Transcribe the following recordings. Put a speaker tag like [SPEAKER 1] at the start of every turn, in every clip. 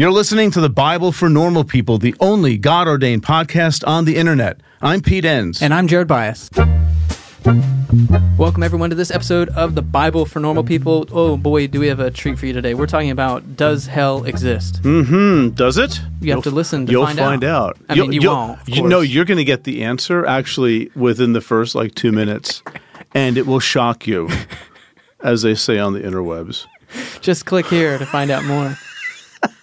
[SPEAKER 1] You're listening to the Bible for Normal People, the only God ordained podcast on the internet. I'm Pete Enns.
[SPEAKER 2] And I'm Jared Byas. Welcome, everyone, to this episode of the Bible for Normal People. Oh boy, do we have a treat for you today. We're talking about Does Hell Exist?
[SPEAKER 1] Mm hmm. Does it?
[SPEAKER 2] You have to listen to
[SPEAKER 1] you'll
[SPEAKER 2] find
[SPEAKER 1] find
[SPEAKER 2] out.
[SPEAKER 1] out.
[SPEAKER 2] I
[SPEAKER 1] You'll-
[SPEAKER 2] mean, you
[SPEAKER 1] you'll-
[SPEAKER 2] won't, of
[SPEAKER 1] You know, you're going to get the answer actually within the first like two minutes, and it will shock you, as they say on the interwebs.
[SPEAKER 2] Just click here to find out more.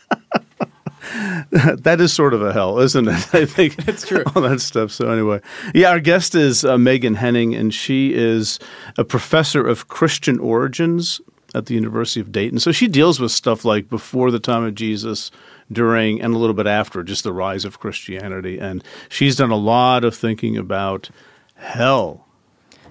[SPEAKER 1] that is sort of a hell, isn't it? I think
[SPEAKER 2] That's true.
[SPEAKER 1] All that stuff. So anyway, yeah, our guest is uh, Meghan Henning, and she is a professor of Christian origins at the University of Dayton. So she deals with stuff like before the time of Jesus, during, and a little bit after, just the rise of Christianity. And she's done a lot of thinking about hell.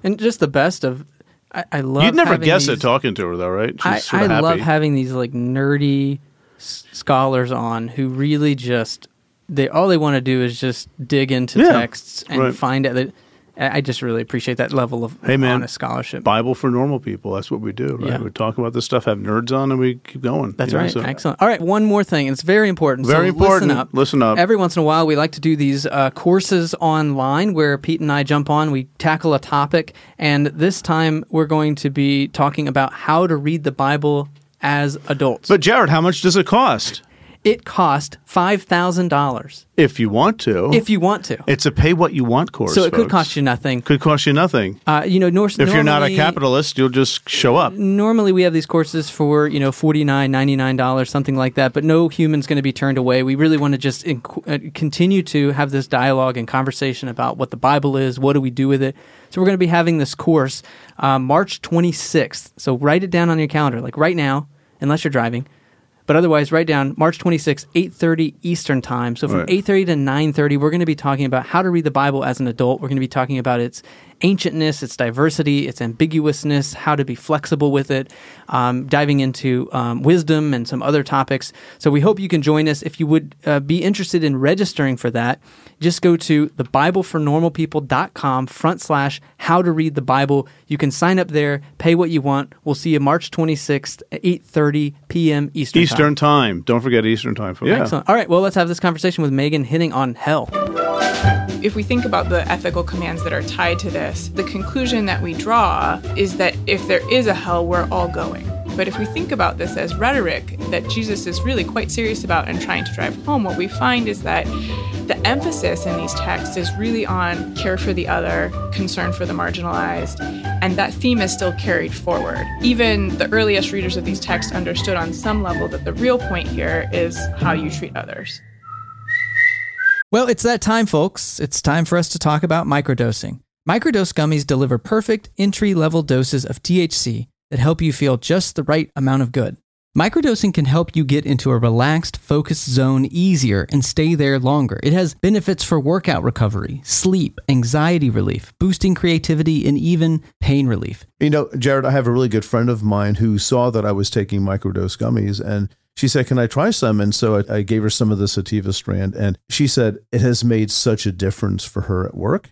[SPEAKER 2] And just the best of, I, I love.
[SPEAKER 1] You'd never guess
[SPEAKER 2] these,
[SPEAKER 1] it talking to her, though, right? She's
[SPEAKER 2] I, I love having these like nerdy s- scholars on who really just they all they want to do is just dig into
[SPEAKER 1] Yeah,
[SPEAKER 2] texts and
[SPEAKER 1] right.
[SPEAKER 2] find out that. I I just really appreciate that level of
[SPEAKER 1] Hey, man.
[SPEAKER 2] honest scholarship.
[SPEAKER 1] Bible for normal people. That's what we do, right?
[SPEAKER 2] Yeah.
[SPEAKER 1] We talk about this stuff, have nerds on, and we keep going.
[SPEAKER 2] That's
[SPEAKER 1] you know,
[SPEAKER 2] right.
[SPEAKER 1] so-
[SPEAKER 2] Excellent. All right, one more thing. It's very important.
[SPEAKER 1] Very
[SPEAKER 2] so
[SPEAKER 1] important.
[SPEAKER 2] Listen up.
[SPEAKER 1] Listen up.
[SPEAKER 2] Every once in a while, we like to do these uh, courses online where Pete and I jump on. We tackle a topic, and this time we're going to be talking about how to read the Bible as adults.
[SPEAKER 1] But Jared, how much does it cost?
[SPEAKER 2] It cost five thousand dollars
[SPEAKER 1] If you want to.
[SPEAKER 2] if you want to.
[SPEAKER 1] It's a pay what you want course.
[SPEAKER 2] so it could cost you nothing.
[SPEAKER 1] Could cost you nothing.
[SPEAKER 2] Uh, you know, nor-
[SPEAKER 1] If you're not a capitalist, you'll just show up.
[SPEAKER 2] normally we have these courses for you know $49, $99, something like that but no human's going to be turned away we really want to just inc- uh, continue to have this dialogue and conversation about what the bible is what do we do with it so we're going to be having this course uh, march 26th so write it down on your calendar like right now unless you're driving but otherwise write down march 26th 8.30 eastern time so from
[SPEAKER 1] Right.
[SPEAKER 2] 8.30 to 9.30 we're going to be talking about how to read the bible as an adult we're going to be talking about its ancientness its diversity its ambiguousness how to be flexible with it um, diving into um, wisdom and some other topics so we hope you can join us if you would uh, be interested in registering for that just go to thebiblefornormalpeople.com front slash how to read the bible you can sign up there pay what you want we'll see you march 26th at 8.30 p.m eastern, time.
[SPEAKER 1] Eastern time. Don't forget Eastern time. folks. Yeah.
[SPEAKER 2] Excellent. All right. Well, let's have this conversation with Meghan Henning on hell.
[SPEAKER 3] If we think about the ethical commands that are tied to this, the conclusion that we draw is that if there is a hell, we're all going. But if we think about this as rhetoric that Jesus is really quite serious about and trying to drive home, what we find is that the emphasis in these texts is really on care for the other, concern for the marginalized, and that theme is still carried forward. Even the earliest readers of these texts understood on some level that the real point here is how you treat others.
[SPEAKER 2] Well, it's that time, folks. It's time for us to talk about microdosing. Microdose gummies deliver perfect entry level doses of THC that help you feel just the right amount of good. Microdosing can help you get into a relaxed, focused zone easier and stay there longer. It has benefits for workout recovery, sleep, anxiety relief, boosting creativity, and even pain relief.
[SPEAKER 4] You know, Jared, I have a really good friend of mine who saw that I was taking microdose gummies and she said, Can I try some? And so I, I gave her some of the sativa strand. And she said it has made such a difference for her at work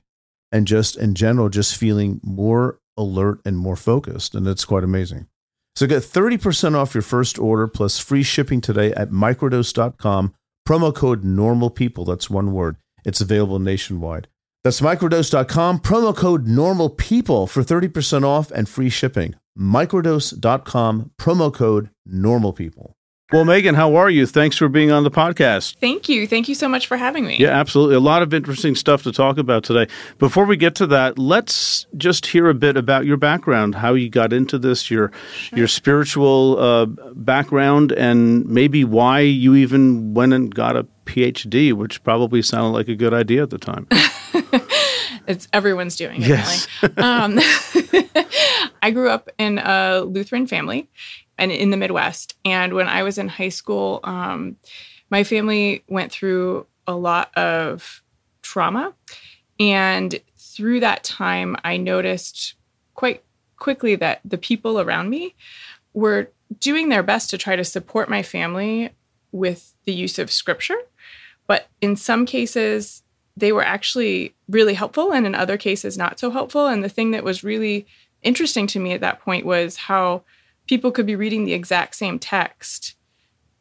[SPEAKER 4] and just in general, just feeling more alert and more focused. And it's quite amazing. So get 30% off your first order plus free shipping today at microdose.com. Promo code normal people. That's one word. It's available nationwide. That's microdose.com. Promo code normal people for 30% off and free shipping. Microdose.com. Promo code normal people.
[SPEAKER 1] Well, Meghan, how are you? Thanks for being on the podcast.
[SPEAKER 3] Thank you. Thank you so much for having me.
[SPEAKER 1] Yeah, absolutely. A lot of interesting stuff to talk about today. Before we get to that, let's just hear a bit about your background, how you got into this, your your spiritual uh, background, and maybe why you even went and got a PhD, which probably sounded like a good idea at the time.
[SPEAKER 3] It's everyone's doing it.
[SPEAKER 1] Yes.
[SPEAKER 3] Um, I grew up in a Lutheran family and in the Midwest. And when I was in high school, um, my family went through a lot of trauma. And through that time, I noticed quite quickly that the people around me were doing their best to try to support my family with the use of scripture. But in some cases, they were actually really helpful, and in other cases, not so helpful. And the thing that was really interesting to me at that point was how people could be reading the exact same text,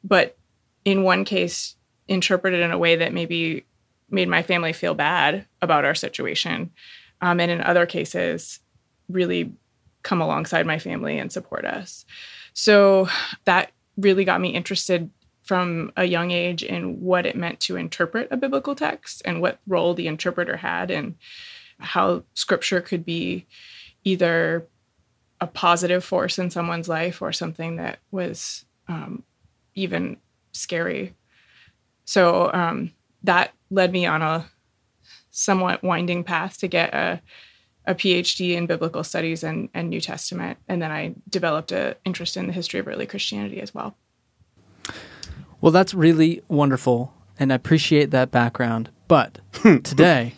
[SPEAKER 3] but in one case, interpreted in a way that maybe made my family feel bad about our situation. Um, and in other cases, really come alongside my family and support us. So that really got me interested from a young age in what it meant to interpret a biblical text and what role the interpreter had and how scripture could be either a positive force in someone's life or something that was um, even scary. So um, that led me on a somewhat winding path to get a, a PhD in biblical studies and, and New Testament. And then I developed an interest in the history of early Christianity as well.
[SPEAKER 2] Well, that's really wonderful, and I appreciate that background. But today,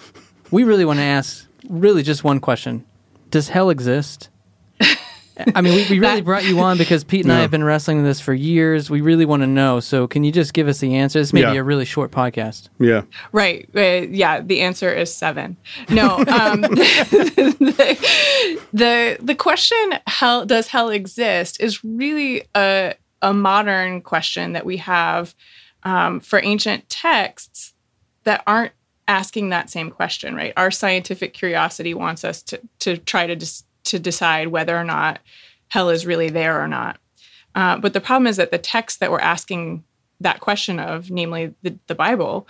[SPEAKER 2] we really want to ask really just one question Does hell exist? I mean, we, we really brought you on because Pete and I have been wrestling with this for years. We really want to know. So, can you just give us the answer? This may be a really short podcast.
[SPEAKER 1] Yeah.
[SPEAKER 3] Right. Uh, yeah. The answer is seven. No. Um, the, the the question hell does hell exist is really a a modern question that we have um, for ancient texts that aren't asking that same question. Right. Our scientific curiosity wants us to to try to dis- to decide whether or not hell is really there or not. Uh, but the problem is that the text that we're asking that question of, namely the, the Bible,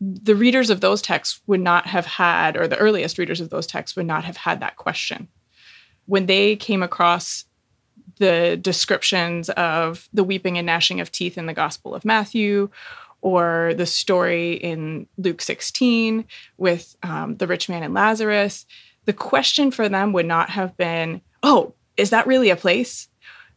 [SPEAKER 3] the readers of those texts would not have had, or the earliest readers of those texts would not have had that question. When they came across the descriptions of the weeping and gnashing of teeth in the Gospel of Matthew, or the story in Luke 16 with um, the rich man and Lazarus, the question for them would not have been, oh, is that really a place?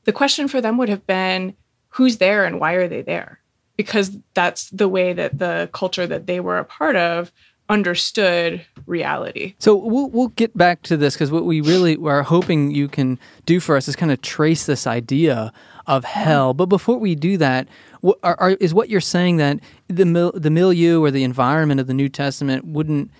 [SPEAKER 3] The question for them would have been, who's there and why are they there? Because that's the way that the culture that they were a part of understood reality.
[SPEAKER 2] So we'll we'll get back to this because what we really are hoping you can do for us is kind of trace this idea of mm-hmm. hell. But before we do that, what, are, are, is what you're saying that the mil, the milieu or the environment of the New Testament wouldn't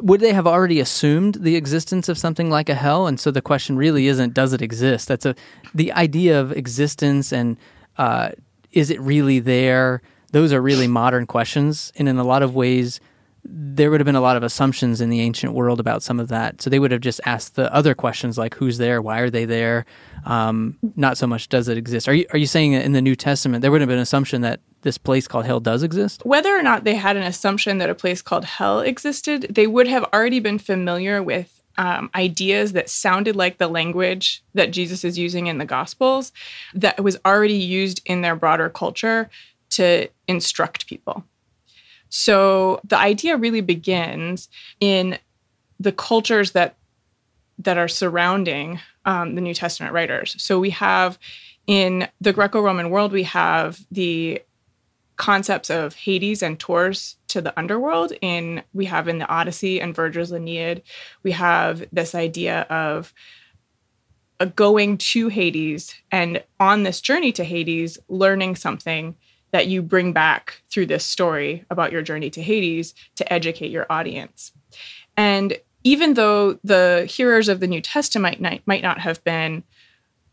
[SPEAKER 2] would they have already assumed the existence of something like a hell? And so the question really isn't does it exist. That's a the idea of existence and uh, is it really there? Those are really modern questions, and in a lot of ways there would have been a lot of assumptions in the ancient world about some of that. So they would have just asked the other questions like who's there, why are they there, um, not so much does it exist. Are you are you saying in the New Testament there would have been an assumption that this place called hell does exist?
[SPEAKER 3] Whether or not they had an assumption that a place called hell existed, they would have already been familiar with um, ideas that sounded like the language that Jesus is using in the Gospels, that was already used in their broader culture to instruct people. So the idea really begins in the cultures that that are surrounding um, the New Testament writers. So we have in the Greco-Roman world, we have the concepts of Hades and tours to the underworld. In we have in the Odyssey and Virgil's Aeneid, we have this idea of a going to Hades and on this journey to Hades, learning something that you bring back through this story about your journey to Hades to educate your audience. And even though the hearers of the New Testament might not have been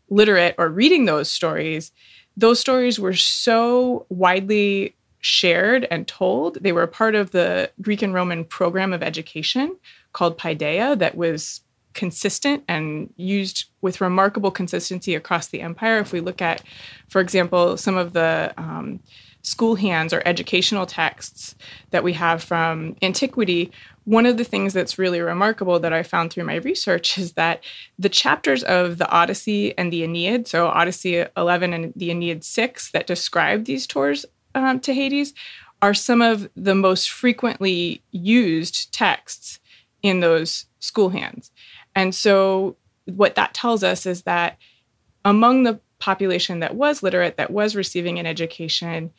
[SPEAKER 3] literate or reading those stories, those stories were so widely shared and told. They were a part of the Greek and Roman program of education called Paideia that was consistent and used with remarkable consistency across the empire. If we look at, for example, some of the um, school hands or educational texts that we have from antiquity, one of the things that's really remarkable that I found through my research is that the chapters of the Odyssey and the Aeneid, so Odyssey 11 and the Aeneid 6, that describe these tours um, to Hades, are some of the most frequently used texts in those school hands. And so, what that tells us is that among the population that was literate, that was receiving an education,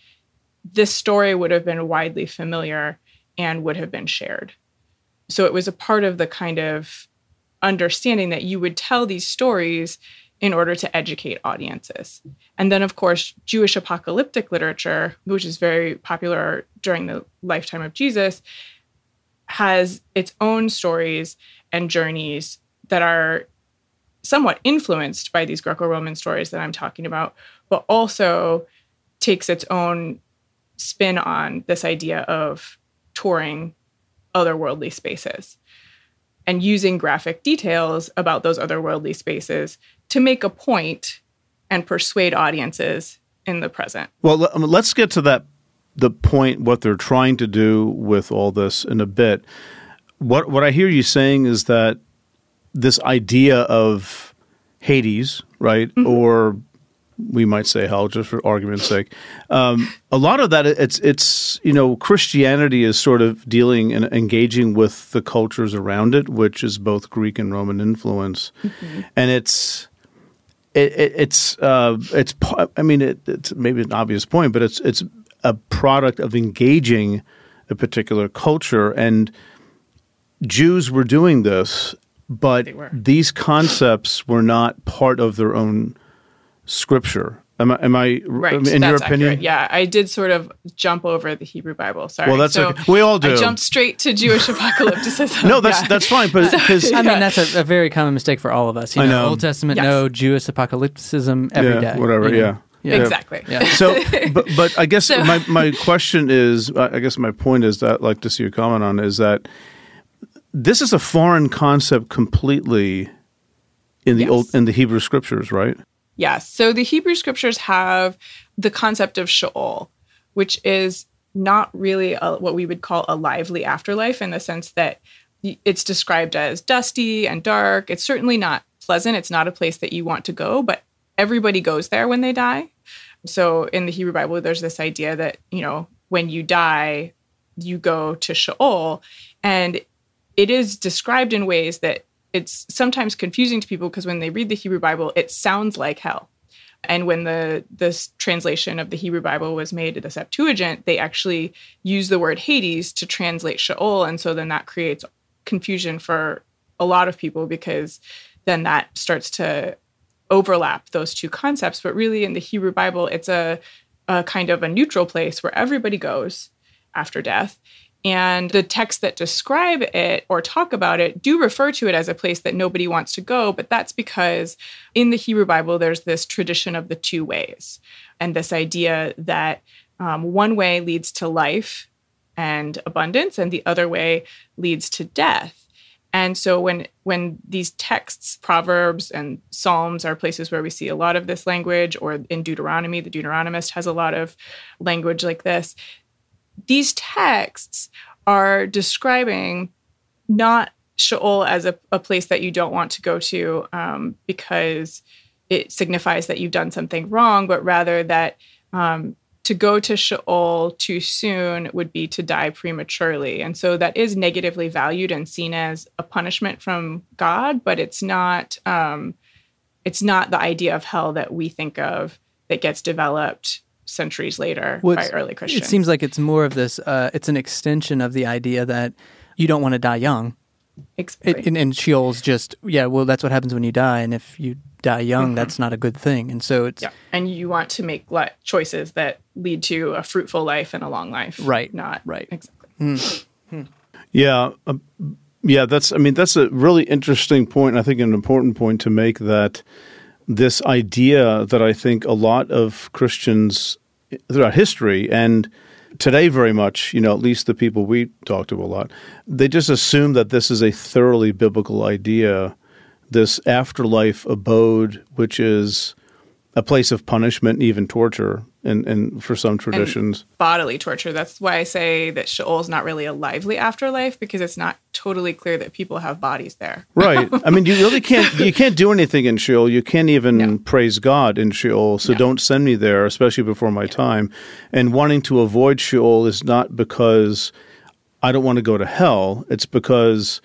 [SPEAKER 3] this story would have been widely familiar and would have been shared. So, it was a part of the kind of understanding that you would tell these stories in order to educate audiences. And then, of course, Jewish apocalyptic literature, which is very popular during the lifetime of Jesus, has its own stories and journeys that are somewhat influenced by these Greco Roman stories that I'm talking about, but also takes its own spin on this idea of touring otherworldly spaces and using graphic details about those otherworldly spaces to make a point and persuade audiences in the present.
[SPEAKER 1] Well, let- um, let's get to that the point what they're trying to do with all this in a bit. What what I hear you saying is that this idea of Hades, right, mm-hmm. or we might say hell, just for argument's sake. Um, a lot of that, it's it's you know Christianity is sort of dealing and engaging with the cultures around it, which is both Greek and Roman influence, and it's it, it, it's uh, it's I mean it, it's maybe an obvious point, but it's it's a product of engaging a particular culture, and Jews were doing this, but these concepts were not part of their own scripture. Am I? Am I
[SPEAKER 3] Right.
[SPEAKER 1] in
[SPEAKER 3] that's
[SPEAKER 1] your
[SPEAKER 3] accurate.
[SPEAKER 1] opinion?
[SPEAKER 3] Yeah, I did sort of jump over the Hebrew Bible. Sorry.
[SPEAKER 1] Well, that's
[SPEAKER 3] so
[SPEAKER 1] okay. We all do.
[SPEAKER 3] I jumped straight to Jewish apocalypticism.
[SPEAKER 1] No, that's
[SPEAKER 3] Yeah.
[SPEAKER 1] that's fine, but because
[SPEAKER 2] I mean, that's a, a very common mistake for all of us. You
[SPEAKER 1] I
[SPEAKER 2] know,
[SPEAKER 1] know.
[SPEAKER 2] Old Testament,
[SPEAKER 3] Yes.
[SPEAKER 2] no. Jewish apocalypticism every day.
[SPEAKER 1] yeah, whatever,
[SPEAKER 2] you know?
[SPEAKER 1] yeah.
[SPEAKER 2] Yeah.
[SPEAKER 3] exactly.
[SPEAKER 2] Yeah.
[SPEAKER 1] so but but i guess
[SPEAKER 3] So-
[SPEAKER 1] my, my question is i I guess my point is that I'd like to see your comment on is that this is a foreign concept completely in the
[SPEAKER 3] Yes.
[SPEAKER 1] old in the hebrew scriptures right
[SPEAKER 3] Yes. So the Hebrew scriptures have the concept of Sheol, which is not really a, what we would call a lively afterlife in the sense that it's described as dusty and dark. It's certainly not pleasant. It's not a place that you want to go, but everybody goes there when they die. So in the Hebrew Bible, there's this idea that, you know, when you die, you go to Sheol. And it is described in ways that it's sometimes confusing to people because when they read the Hebrew Bible, it sounds like hell. And when the this translation of the Hebrew Bible was made to the Septuagint, they actually use the word Hades to translate Sheol, and so then that creates confusion for a lot of people because then that starts to overlap those two concepts. But really, in the Hebrew Bible, it's a, a kind of a neutral place where everybody goes after death. And the texts that describe it or talk about it do refer to it as a place that nobody wants to go. But that's because in the Hebrew Bible, there's this tradition of the two ways and this idea that um, one way leads to life and abundance, and the other way leads to death. And so when when these texts, Proverbs and Psalms are places where we see a lot of this language, or in Deuteronomy, the Deuteronomist has a lot of language like this. These texts are describing not Sheol as a, a place that you don't want to go to um, because it signifies that you've done something wrong, but rather that um, to go to Sheol too soon would be to die prematurely. And so that is negatively valued and seen as a punishment from God, but it's not um, it's not the idea of hell that we think of that gets developed centuries later
[SPEAKER 2] Well,
[SPEAKER 3] by early Christians.
[SPEAKER 2] It seems like it's more of this. Uh, it's an extension of the idea that you don't want to die young.
[SPEAKER 3] exactly.
[SPEAKER 2] It, and, and Sheol's just yeah. Well, that's what happens when you die, and if you die young, that's not a good thing. And so it's
[SPEAKER 3] yeah. And you want to make li- choices that lead to a fruitful life and a long life.
[SPEAKER 2] Right,
[SPEAKER 3] Not
[SPEAKER 2] right.
[SPEAKER 3] Exactly.
[SPEAKER 1] yeah uh, yeah that's i mean that's a really interesting point point. i think an important point to make that this idea that i think a lot of christians throughout history and today very much you know at least the people we talk to a lot they just assume that this is a thoroughly biblical idea this afterlife abode which is a place of punishment even torture and, and for some traditions
[SPEAKER 3] bodily torture. That's why I say that Sheol is not really a lively afterlife because it's not totally clear that people have bodies there.
[SPEAKER 1] Right. I mean, you really can't you can't do anything in Sheol. You can't even
[SPEAKER 3] No.
[SPEAKER 1] praise God in Sheol. So
[SPEAKER 3] No.
[SPEAKER 1] don't send me there, especially before my time. And wanting to avoid Sheol is not because I don't want to go to hell. It's because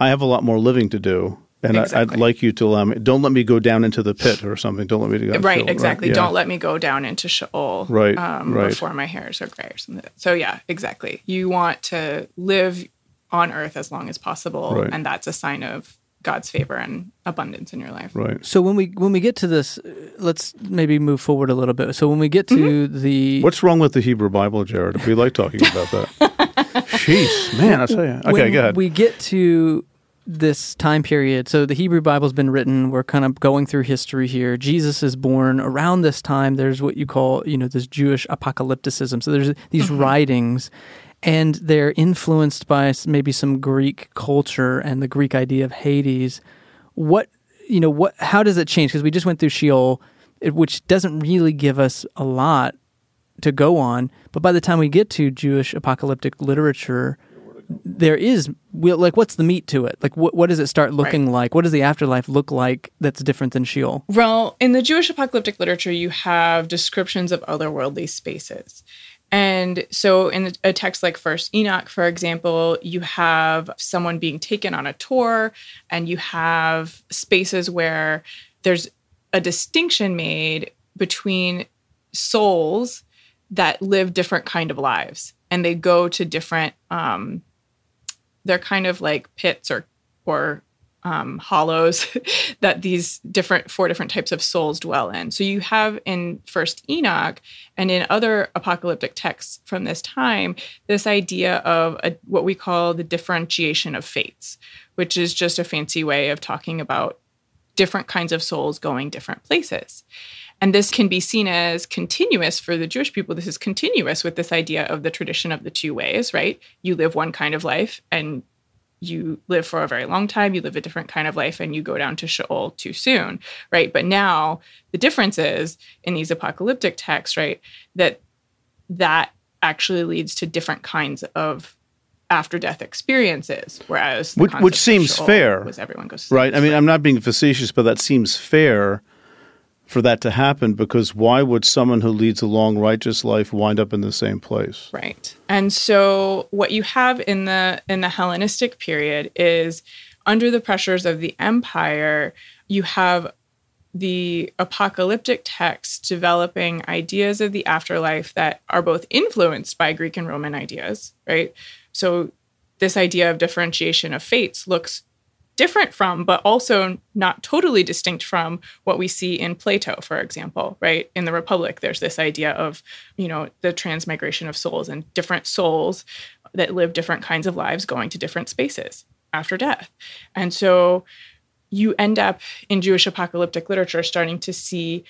[SPEAKER 1] I have a lot more living to do. And I, I'd like you to allow me. Don't let me go down into the pit or something. Don't let me go.
[SPEAKER 3] right,
[SPEAKER 1] Sheol,
[SPEAKER 3] exactly.
[SPEAKER 1] Yeah.
[SPEAKER 3] Don't let me go down into Sheol
[SPEAKER 1] Right,
[SPEAKER 3] um,
[SPEAKER 1] right.
[SPEAKER 3] before my hairs are gray or something. So, yeah, exactly. You want to live on earth as long as possible,
[SPEAKER 1] Right.
[SPEAKER 3] and that's a sign of God's favor and abundance in your life.
[SPEAKER 1] Right.
[SPEAKER 2] so when we when we get to this, uh, let's maybe move forward a little bit. So when we get to
[SPEAKER 3] Mm-hmm.
[SPEAKER 2] the
[SPEAKER 1] What's wrong with the Hebrew Bible, Jared? If we like talking about that. Jeez, man, I tell you. Okay,
[SPEAKER 2] when
[SPEAKER 1] go ahead.
[SPEAKER 2] We get to this time period. So the Hebrew Bible's been written. We're kind of going through history here. Jesus is born around this time. There's what you call, you know, this Jewish apocalypticism. So there's these mm-hmm. writings, and they're influenced by maybe some Greek culture and the Greek idea of Hades. What, you know, what? How does it change? Because we just went through Sheol, which doesn't really give us a lot to go on. But by the time we get to Jewish apocalyptic literature, there is like what's the meat to it? Like what, what does it start looking right. like? What does the afterlife look like that's different than sheol?
[SPEAKER 3] Well in the jewish apocalyptic literature you have descriptions of otherworldly spaces. And so in a text like first enoch for example you have someone being taken on a tour and you have spaces where there's a distinction made between souls that live different kind of lives and they go to different um, they're kind of like pits or or um, hollows that these different four different types of souls dwell in. So you have in First Enoch and in other apocalyptic texts from this time this idea of a, what we call the differentiation of fates, which is just a fancy way of talking about different kinds of souls going different places. And this can be seen as continuous for the Jewish people. This is continuous with this idea of the tradition of the two ways, right? You live one kind of life and you live for a very long time, you live a different kind of life, and you go down to Sheol too soon, right? But now the difference is in these apocalyptic texts, right, that that actually leads to different kinds of after death experiences, whereas
[SPEAKER 1] which, which seems fair,
[SPEAKER 3] was everyone goes
[SPEAKER 1] right. I mean, I'm not being facetious, but that seems fair for that to happen because why would someone who leads a long righteous life wind up in the same place?
[SPEAKER 3] Right. And so what you have in the in the hellenistic period is under the pressures of the empire you have the apocalyptic texts developing ideas of the afterlife that are both influenced by greek and roman ideas right? So this idea of differentiation of fates looks different from, but also not totally distinct from what we see in Plato, for example, right? In the Republic, there's this idea of, you know, the transmigration of souls and different souls that live different kinds of lives going to different spaces after death. And so you end up in Jewish apocalyptic literature starting to see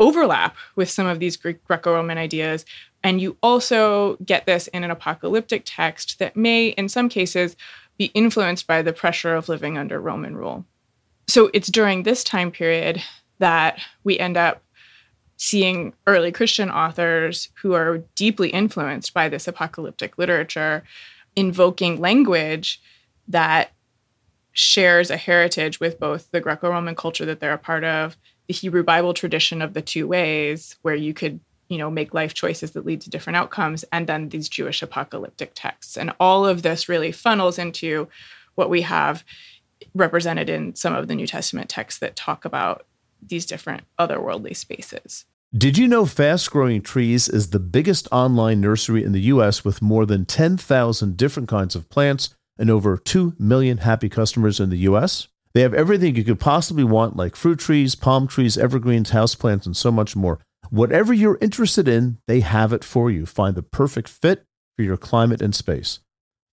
[SPEAKER 3] overlap with some of these Greek Greco Roman ideas. And you also get this in an apocalyptic text that may, in some cases, be influenced by the pressure of living under Roman rule. So it's during this time period that we end up seeing early Christian authors who are deeply influenced by this apocalyptic literature invoking language that shares a heritage with both the Greco Roman culture that they're a part of, the Hebrew Bible tradition of the two ways, where you could you know make life choices that lead to different outcomes and then these jewish apocalyptic texts and all of this really funnels into what we have represented in some of the new testament texts that talk about these different otherworldly spaces
[SPEAKER 4] did you know Fast Growing Trees is the biggest online nursery in the US with more than 10,000 different kinds of plants and over 2 million happy customers in the US? They have everything you could possibly want, like fruit trees, palm trees, evergreens, houseplants, and so much more. Whatever you're interested in, they have it for you. Find the perfect fit for your climate and space.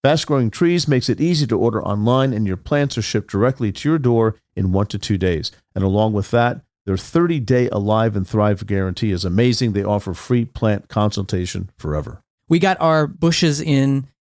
[SPEAKER 4] Fast Growing Trees makes it easy to order online, and your plants are shipped directly to your door in one to two days. And along with that, their 30 day Alive and Thrive guarantee is amazing. They offer free plant consultation forever.
[SPEAKER 2] We got our bushes in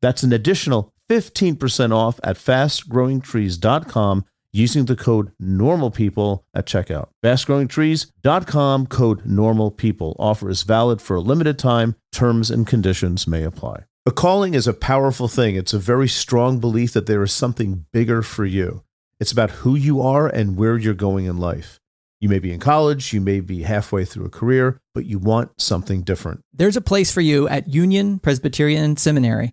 [SPEAKER 4] That's an additional 15% off at fastgrowingtrees.com using the code NORMALPEOPLE at checkout. Fastgrowingtrees.com code NORMALPEOPLE. Offer is valid for a limited time. Terms and conditions may apply. A calling is a powerful thing. It's a very strong belief that there is something bigger for you. It's about who you are and where you're going in life. You may be in college, you may be halfway through a career, but you want something different.
[SPEAKER 2] There's a place for you at Union Presbyterian Seminary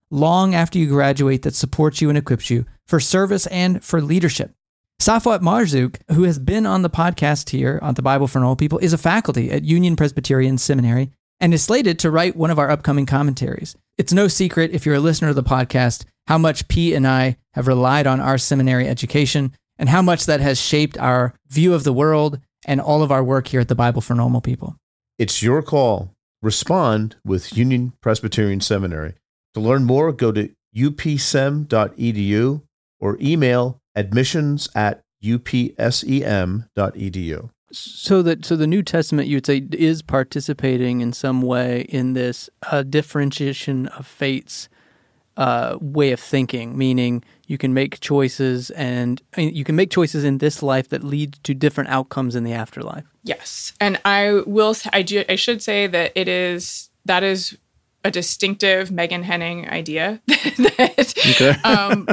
[SPEAKER 5] long after you graduate that supports you and equips you for service and for leadership. Safwat Marzouk, who has been on the podcast here on the Bible for Normal People, is a faculty at Union Presbyterian Seminary and is slated to write one of our upcoming commentaries. It's no secret, if you're a listener to the podcast, how much P and I have relied on our seminary education and how much that has shaped our view of the world and all of our work here at the Bible for Normal People.
[SPEAKER 4] It's your call. Respond with Union Presbyterian Seminary. To learn more, go to upsem.edu or email admissions at upsem.edu.
[SPEAKER 2] So that so the New Testament you would say is participating in some way in this uh, differentiation of fates uh, way of thinking, meaning you can make choices and you can make choices in this life that lead to different outcomes in the afterlife.
[SPEAKER 3] Yes, and I will. I, do, I should say that it is that is a distinctive Meghan Henning idea. that okay. um,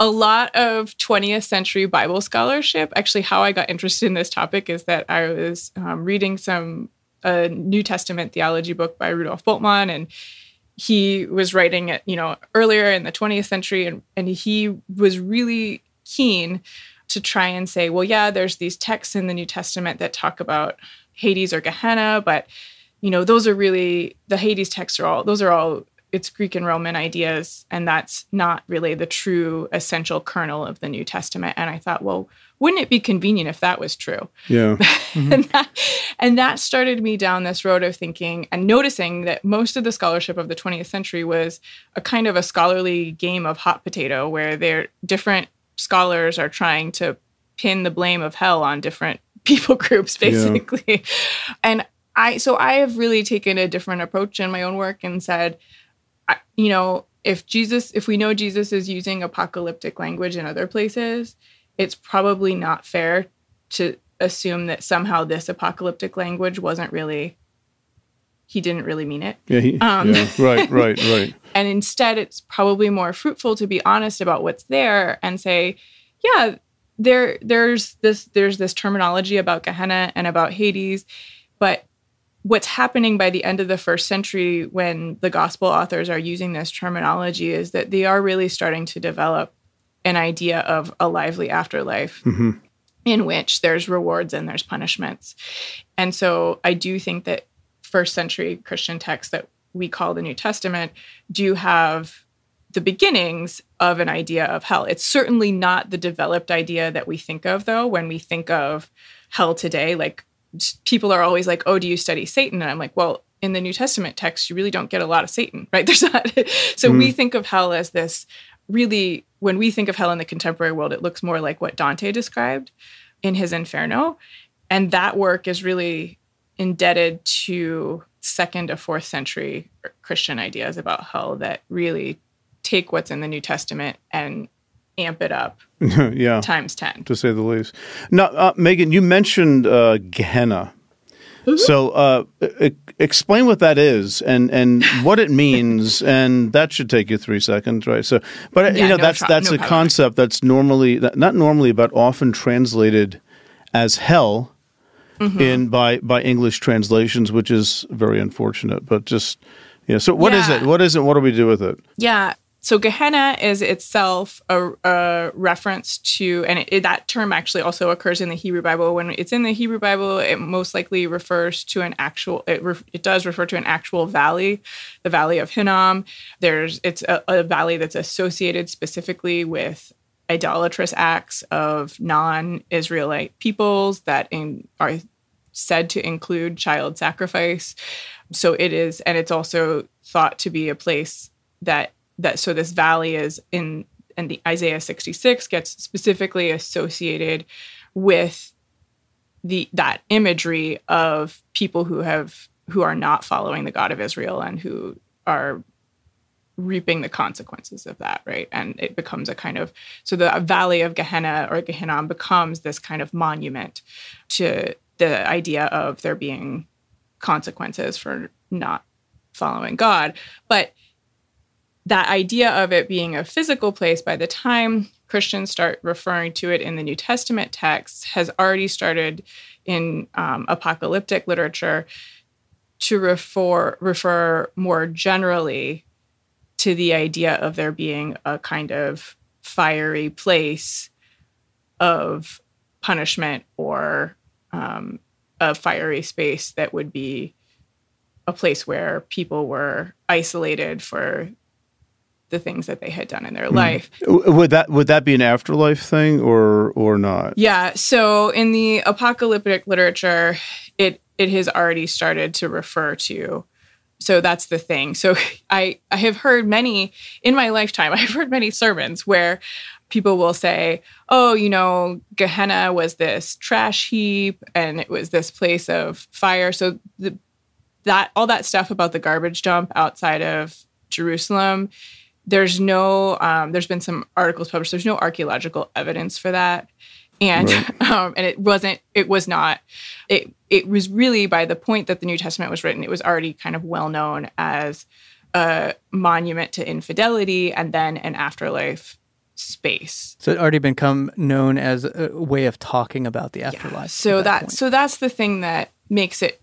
[SPEAKER 3] a lot of 20th century Bible scholarship. Actually, how I got interested in this topic is that I was um, reading some a New Testament theology book by Rudolf Bultmann, and he was writing it, you know, earlier in the 20th century, and and he was really keen to try and say, well, yeah, there's these texts in the New Testament that talk about Hades or Gehenna, but you know, those are really the Hades texts are all those are all it's Greek and Roman ideas, and that's not really the true essential kernel of the New Testament. And I thought, well, wouldn't it be convenient if that was true?
[SPEAKER 1] Yeah.
[SPEAKER 3] Mm-hmm. and, that, and that started me down this road of thinking and noticing that most of the scholarship of the 20th century was a kind of a scholarly game of hot potato where they're different scholars are trying to pin the blame of hell on different people groups basically yeah. and I so I have really taken a different approach in my own work and said, you know, if Jesus, if we know Jesus is using apocalyptic language in other places, it's probably not fair to assume that somehow this apocalyptic language wasn't really he didn't really mean it.
[SPEAKER 1] Yeah, he, um, yeah, right, right, right.
[SPEAKER 3] and instead, it's probably more fruitful to be honest about what's there and say, yeah, there, there's this, there's this terminology about Gehenna and about Hades, but what's happening by the end of the first century when the gospel authors are using this terminology is that they are really starting to develop an idea of a lively afterlife mm-hmm. in which there's rewards and there's punishments. And so I do think that first century Christian texts that we call the New Testament do have the beginnings of an idea of hell. It's certainly not the developed idea that we think of, though, when we think of hell today. Like people are always like, "Oh, do you study Satan?" And I'm like, "Well, in the New Testament text, you really don't get a lot of Satan, right? There's not." so mm. we think of hell as this really. When we think of hell in the contemporary world, it looks more like what Dante described in his Inferno, and that work is really indebted to second to fourth century Christian ideas about hell that really take what's in the New Testament and amp it up
[SPEAKER 1] yeah.
[SPEAKER 3] times 10
[SPEAKER 1] to say the least. Now uh, meghan you mentioned uh, gehenna. Mm-hmm. so uh, I- explain what that is and and what it means and that should take you three seconds right? So but yeah, you know no that's that's no a problem. concept that's normally not normally but often translated as hell mm-hmm. in by by english translations which is very unfortunate but just yeah. So what yeah. is it? What is it? What do we do with it?
[SPEAKER 3] Yeah so Gehenna is itself a, a reference to, and it, that term actually also occurs in the Hebrew Bible. When it's in the Hebrew Bible, it most likely refers to an actual. It, re, it does refer to an actual valley, the Valley of Hinnom. There's it's a, a valley that's associated specifically with idolatrous acts of non-Israelite peoples that in, are said to include child sacrifice. So it is, and it's also thought to be a place that that so this valley is in and the Isaiah 66 gets specifically associated with the that imagery of people who have who are not following the God of Israel and who are reaping the consequences of that, right? And it becomes a kind of so the valley of Gehenna or Gehinnom becomes this kind of monument to the idea of there being consequences for not following God. But that idea of it being a physical place by the time Christians start referring to it in the New Testament texts has already started in um, apocalyptic literature to refer refer more generally to the idea of there being a kind of fiery place of punishment or um, a fiery space that would be a place where people were isolated for the things that they had done in their mm. life.
[SPEAKER 1] Would that would that be an afterlife thing or or not?
[SPEAKER 3] Yeah. So in the apocalyptic literature, it it has already started to refer to so that's the thing. So I I have heard many in my lifetime. I've heard many sermons where people will say, "Oh, you know, Gehenna was this trash heap and it was this place of fire." So the, that all that stuff about the garbage dump outside of Jerusalem, there's no um, there's been some articles published. There's no archaeological evidence for that and right. um, and it wasn't it was not it it was really by the point that the New Testament was written, it was already kind of well known as a monument to infidelity and then an afterlife space.
[SPEAKER 2] So it already become known as a way of talking about the afterlife. Yeah.
[SPEAKER 3] So that, that so that's the thing that makes it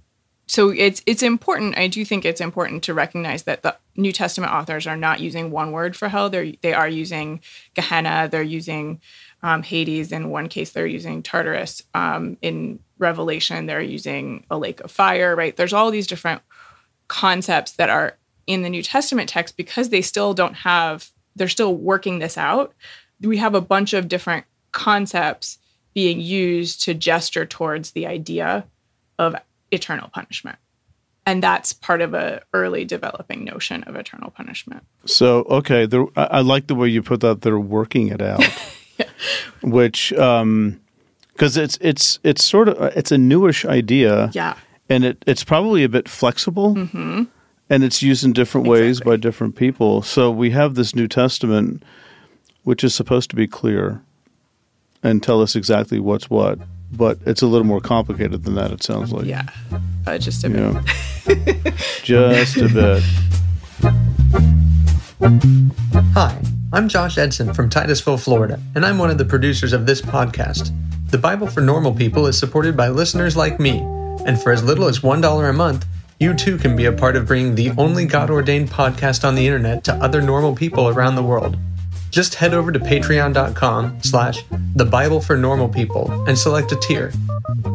[SPEAKER 3] so it's it's important. I do think it's important to recognize that the New Testament authors are not using one word for hell. They're they are using Gehenna. They're using um, Hades. In one case, they're using Tartarus. Um, in Revelation, they're using a lake of fire. Right? There's all these different concepts that are in the New Testament text because they still don't have. They're still working this out. We have a bunch of different concepts being used to gesture towards the idea of eternal punishment. And that's part of a early developing notion of eternal punishment.
[SPEAKER 1] So okay I, I, like the way you put that they're working it out. Yeah. which um because it's it's it's sort of it's a newish idea.
[SPEAKER 3] Yeah.
[SPEAKER 1] And it, it's probably a bit flexible. Mm-hmm. and it's used in different exactly. ways by different people. So we have this new testament which is supposed to be clear and tell us exactly what's what but it's a little more complicated than that. It sounds like.
[SPEAKER 3] Yeah, uh, just a bit.
[SPEAKER 1] Yeah. just a bit.
[SPEAKER 6] Hi, I'm Josh Edson from Titusville, Florida, and I'm one of the producers of this podcast. The Bible for Normal People is supported by listeners like me, and for as little as $1 a month, you too can be a part of bringing the only God ordained podcast on the internet to other normal people around the world just head over to patreon.com slash the Bible for Normal People and select a tier.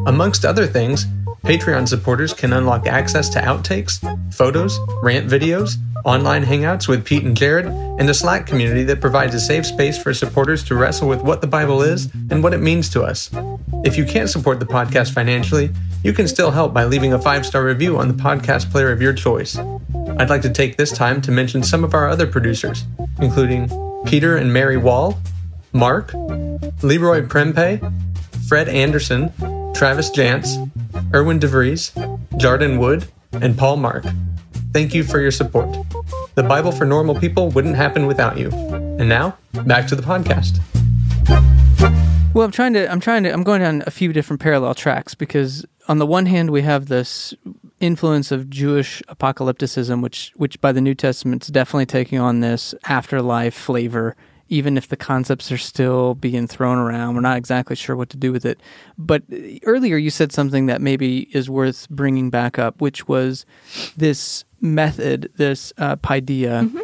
[SPEAKER 6] Amongst other things, Patreon supporters can unlock access to outtakes, photos, rant videos, online hangouts with Pete and Jared, and a Slack community that provides a safe space for supporters to wrestle with what the Bible is and what it means to us. If you can't support the podcast financially, you can still help by leaving a five star review on the podcast player of your choice. I'd like to take this time to mention some of our other producers, including Peter and Mary Wall, Mark, Leroy Prempe, Fred Anderson, Travis Jantz, Erwin DeVries, Jarden Wood, and Paul Mark. Thank you for your support. The Bible for Normal People wouldn't happen without you. And now, back to the podcast.
[SPEAKER 2] Well, I'm trying to I'm trying to I'm going down a few different parallel tracks because on the one hand we have this influence of Jewish apocalypticism, which which by the New Testament is definitely taking on this afterlife flavor. Even if the concepts are still being thrown around, we're not exactly sure what to do with it. But earlier you said something that maybe is worth bringing back up, which was this method, this uh, paideia. Mm-hmm.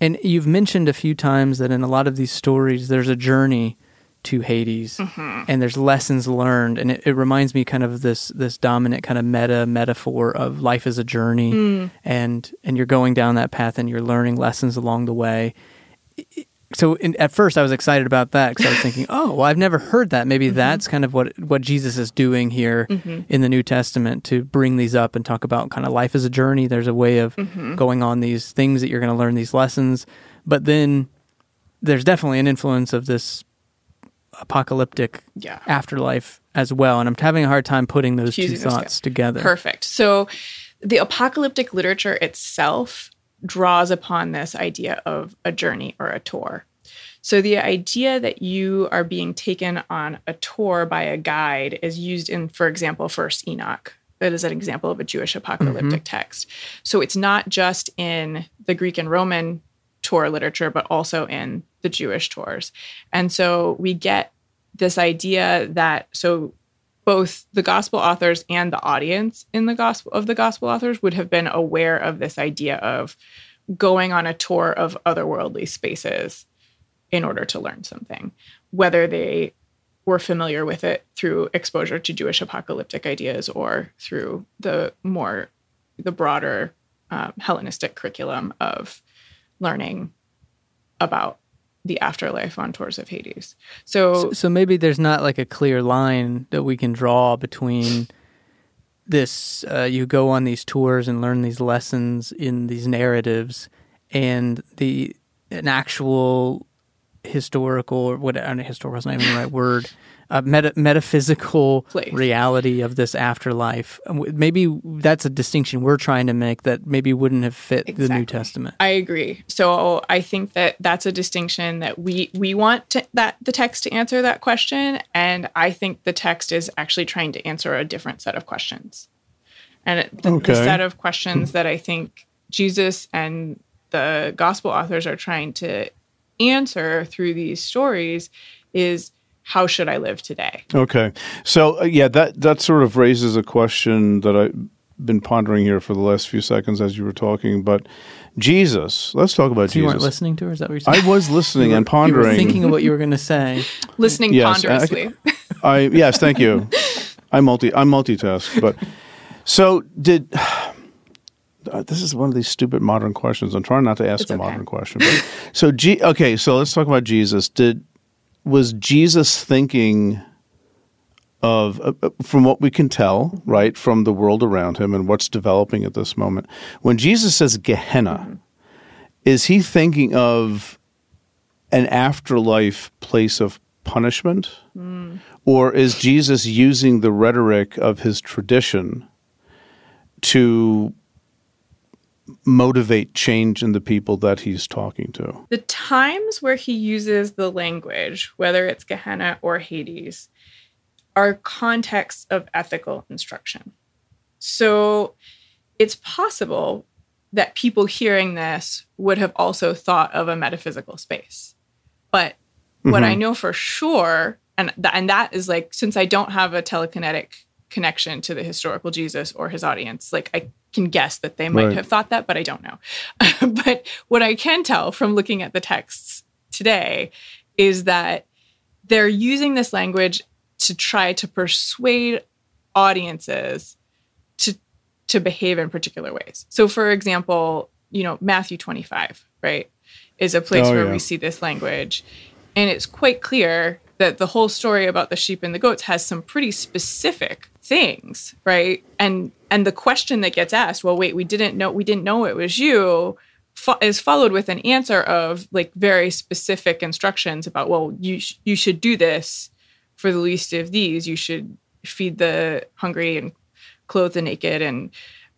[SPEAKER 2] And you've mentioned a few times that in a lot of these stories, there's a journey to Hades, mm-hmm. and there's lessons learned, and it, it, reminds me kind of this this dominant kind of meta metaphor of life as a journey, mm. and and you're going down that path, and you're learning lessons along the way. So in, at first, I was excited about that because I was thinking, oh, well, I've never heard that. Maybe mm-hmm. that's kind of what what Jesus is doing here mm-hmm. in the New Testament to bring these up and talk about kind of life as a journey. There's a way of mm-hmm. going on these things that you're going to learn these lessons, but then there's definitely an influence of this apocalyptic yeah. afterlife as well. And I'm having a hard time putting those Fusing two thoughts together.
[SPEAKER 3] Perfect. So the apocalyptic literature itself draws upon this idea of a journey or a tour. So the idea that you are being taken on a tour by a guide is used in, for example, First Enoch. That is an example of a Jewish apocalyptic mm-hmm. text. So it's not just in the Greek and Roman tour literature, but also in the Jewish tours. And so we get this idea that so both the gospel authors and the audience in the gospel of the gospel authors would have been aware of this idea of going on a tour of otherworldly spaces in order to learn something, whether they were familiar with it through exposure to Jewish apocalyptic ideas or through the more the broader um, Hellenistic curriculum of learning about the afterlife on tours of Hades. So,
[SPEAKER 2] So, so maybe there's not like a clear line that we can draw between this. Uh, you go on these tours and learn these lessons in these narratives, and the an actual historical or what I don't know, historical is not even the right word. Uh, meta, metaphysical
[SPEAKER 3] Place.
[SPEAKER 2] reality of this afterlife. Maybe that's a distinction we're trying to make that maybe wouldn't have fit the New Testament.
[SPEAKER 3] I agree. So I think that that's a distinction that we we want to, that the text to answer that question, and I think the text is actually trying to answer a different set of questions. And the,
[SPEAKER 1] Okay.
[SPEAKER 3] the set of questions that I think Jesus and the gospel authors are trying to answer through these stories is how should I live today?
[SPEAKER 1] Okay, so uh, yeah, that that sort of raises a question that I've been pondering here for the last few seconds as you were talking. But Jesus, let's talk about
[SPEAKER 2] So you weren't listening to her? Is that what you're saying?
[SPEAKER 1] I was listening
[SPEAKER 2] You were-
[SPEAKER 1] and pondering.
[SPEAKER 2] You were thinking of what you were going to say.
[SPEAKER 3] Listening
[SPEAKER 1] Yes, I-
[SPEAKER 3] ponderously.
[SPEAKER 1] I yes, thank you. I multi I multitask, but so did. uh, This is one of these stupid modern questions. I'm trying not to ask
[SPEAKER 3] It's
[SPEAKER 1] a
[SPEAKER 3] okay.
[SPEAKER 1] modern question. But, so, G, okay, so let's talk about Jesus. Did was Jesus thinking of, uh, uh, from what we can tell, right, from the world around him and what's developing at this moment? When Jesus says Gehenna, is he thinking of an afterlife place of punishment? Or is Jesus using the rhetoric of his tradition to motivate change in the people that he's talking to?
[SPEAKER 3] the times where he uses the language, whether it's Gehenna or Hades, are contexts of ethical instruction. So it's possible that people hearing this would have also thought of a metaphysical space. But what I mm-hmm. know for sure, and, th- and that is like, since I don't have a telekinetic connection to the historical Jesus or his audience, like I can guess that they might
[SPEAKER 1] Right.
[SPEAKER 3] have thought that, but I don't know. but what I can tell from looking at the texts today is that they're using this language to try to persuade audiences to to behave in particular ways. So for example, you know, Matthew 25, right, is a place
[SPEAKER 1] Oh,
[SPEAKER 3] where
[SPEAKER 1] yeah.
[SPEAKER 3] we see this language and it's quite clear that the whole story about the sheep and the goats has some pretty specific things, right? And and the question that gets asked, well, wait, we didn't know we didn't know it was you, is followed with an answer of like very specific instructions about, well, you sh- you should do this for the least of these. You should feed the hungry and clothe the naked and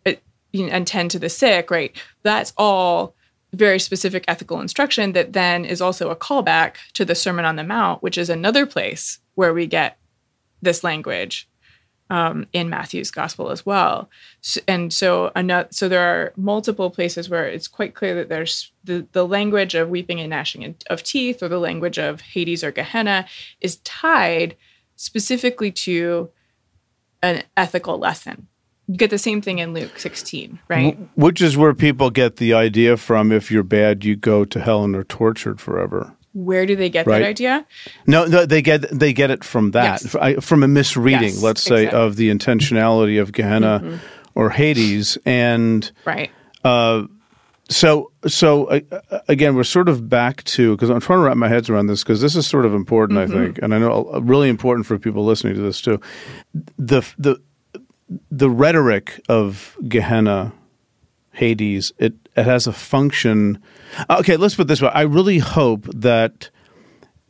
[SPEAKER 3] uh, and tend to the sick, right? That's all very specific ethical instruction that then is also a callback to the Sermon on the Mount, which is another place where we get this language um, in Matthew's gospel as well. S- And so, ano- so there are multiple places where it's quite clear that there's the, the language of weeping and gnashing of teeth, or the language of Hades or Gehenna, is tied specifically to an ethical lesson. You get the same thing in Luke 16, right?
[SPEAKER 1] Which is where people get the idea from if you're bad, you go to hell and are tortured forever.
[SPEAKER 3] Where do they get
[SPEAKER 1] Right.
[SPEAKER 3] that idea?
[SPEAKER 1] No, no, they get they get it from that,
[SPEAKER 3] Yes.
[SPEAKER 1] From a misreading,
[SPEAKER 3] Yes,
[SPEAKER 1] let's say,
[SPEAKER 3] exactly. Mm-hmm.
[SPEAKER 1] of the intentionality of Gehenna or Hades, and
[SPEAKER 3] Right.
[SPEAKER 1] so so uh, uh, again, we're sort of back to because I'm trying to wrap my heads around this because this is sort of important, I think, and I know uh, really important for people listening to this too. The the the rhetoric of Gehenna, Hades, it it has a function. Okay, let's put this way. I really hope that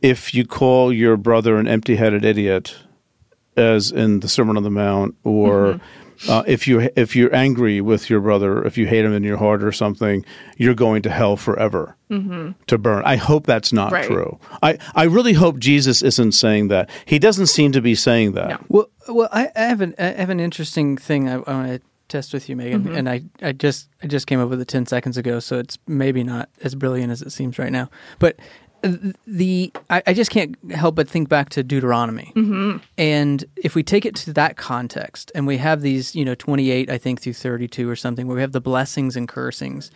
[SPEAKER 1] if you call your brother an empty-headed idiot, as in the Sermon on the Mount, or mm-hmm. Uh, if you if you're angry with your brother, if you hate him in your heart or something, you're going to hell forever to burn. I hope that's not
[SPEAKER 3] Right.
[SPEAKER 1] true. I I really hope Jesus isn't saying that. He doesn't seem to be saying that.
[SPEAKER 3] No.
[SPEAKER 2] Well, well, I, I have an I have an interesting thing I, I want to test with you, Meghan,
[SPEAKER 3] Mm-hmm.
[SPEAKER 2] and I, I just I just came up with it ten seconds ago, so it's maybe not as brilliant as it seems right now. But th- the I, I just can't help but think back to Deuteronomy,
[SPEAKER 3] Mm-hmm.
[SPEAKER 2] and if we take it to that context, and we have these, you know, twenty eight, I think through thirty two or something, where we have the blessings and cursings.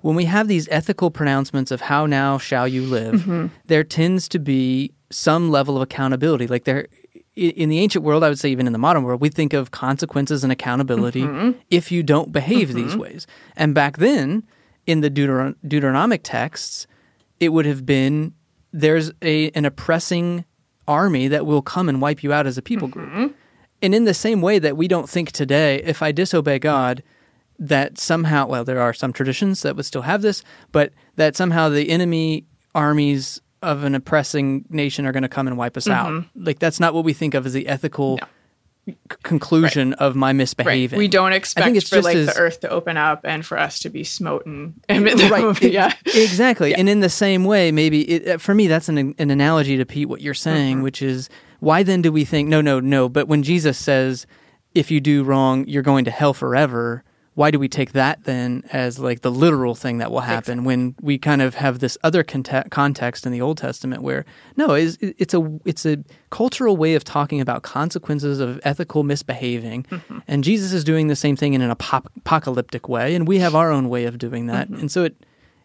[SPEAKER 2] When we have these ethical pronouncements of how now shall you live,
[SPEAKER 3] Mm-hmm.
[SPEAKER 2] there tends to be some level of accountability. Like there, in the ancient world, I would say even in the modern world, we think of consequences and accountability
[SPEAKER 3] Mm-hmm.
[SPEAKER 2] if you don't behave these ways. And back then, in the Deuteron- Deuteronomic texts, it would have been there's a an oppressing army that will come and wipe you out as a people group. Mm-hmm. And in the same way that we don't think today, if I disobey God, that somehow, well, there are some traditions that would still have this, but that somehow the enemy armies of an oppressing nation are going to come and wipe us out. Mm-hmm. Like that's not what we think of as the ethical c- conclusion of my
[SPEAKER 3] Right.
[SPEAKER 2] misbehaving.
[SPEAKER 3] We don't expect
[SPEAKER 2] it's
[SPEAKER 3] for
[SPEAKER 2] just
[SPEAKER 3] like
[SPEAKER 2] as-
[SPEAKER 3] the earth to open up and for us to be smoten. And
[SPEAKER 2] right
[SPEAKER 3] yeah.
[SPEAKER 2] exactly and in the same way maybe it, uh, for me that's an, an analogy to pete what you're saying
[SPEAKER 3] Mm-hmm.
[SPEAKER 2] which is why then do we think no no no but when jesus says if you do wrong you're going to hell forever why do we take that then as like the literal thing that will happen when we kind of have this other conte- context in the old testament where no it's, it's a it's a cultural way of talking about consequences of ethical misbehaving.
[SPEAKER 3] Mm-hmm.
[SPEAKER 2] and jesus is doing the same thing in an apop- apocalyptic way and we have our own way of doing that.
[SPEAKER 3] Mm-hmm.
[SPEAKER 2] and so it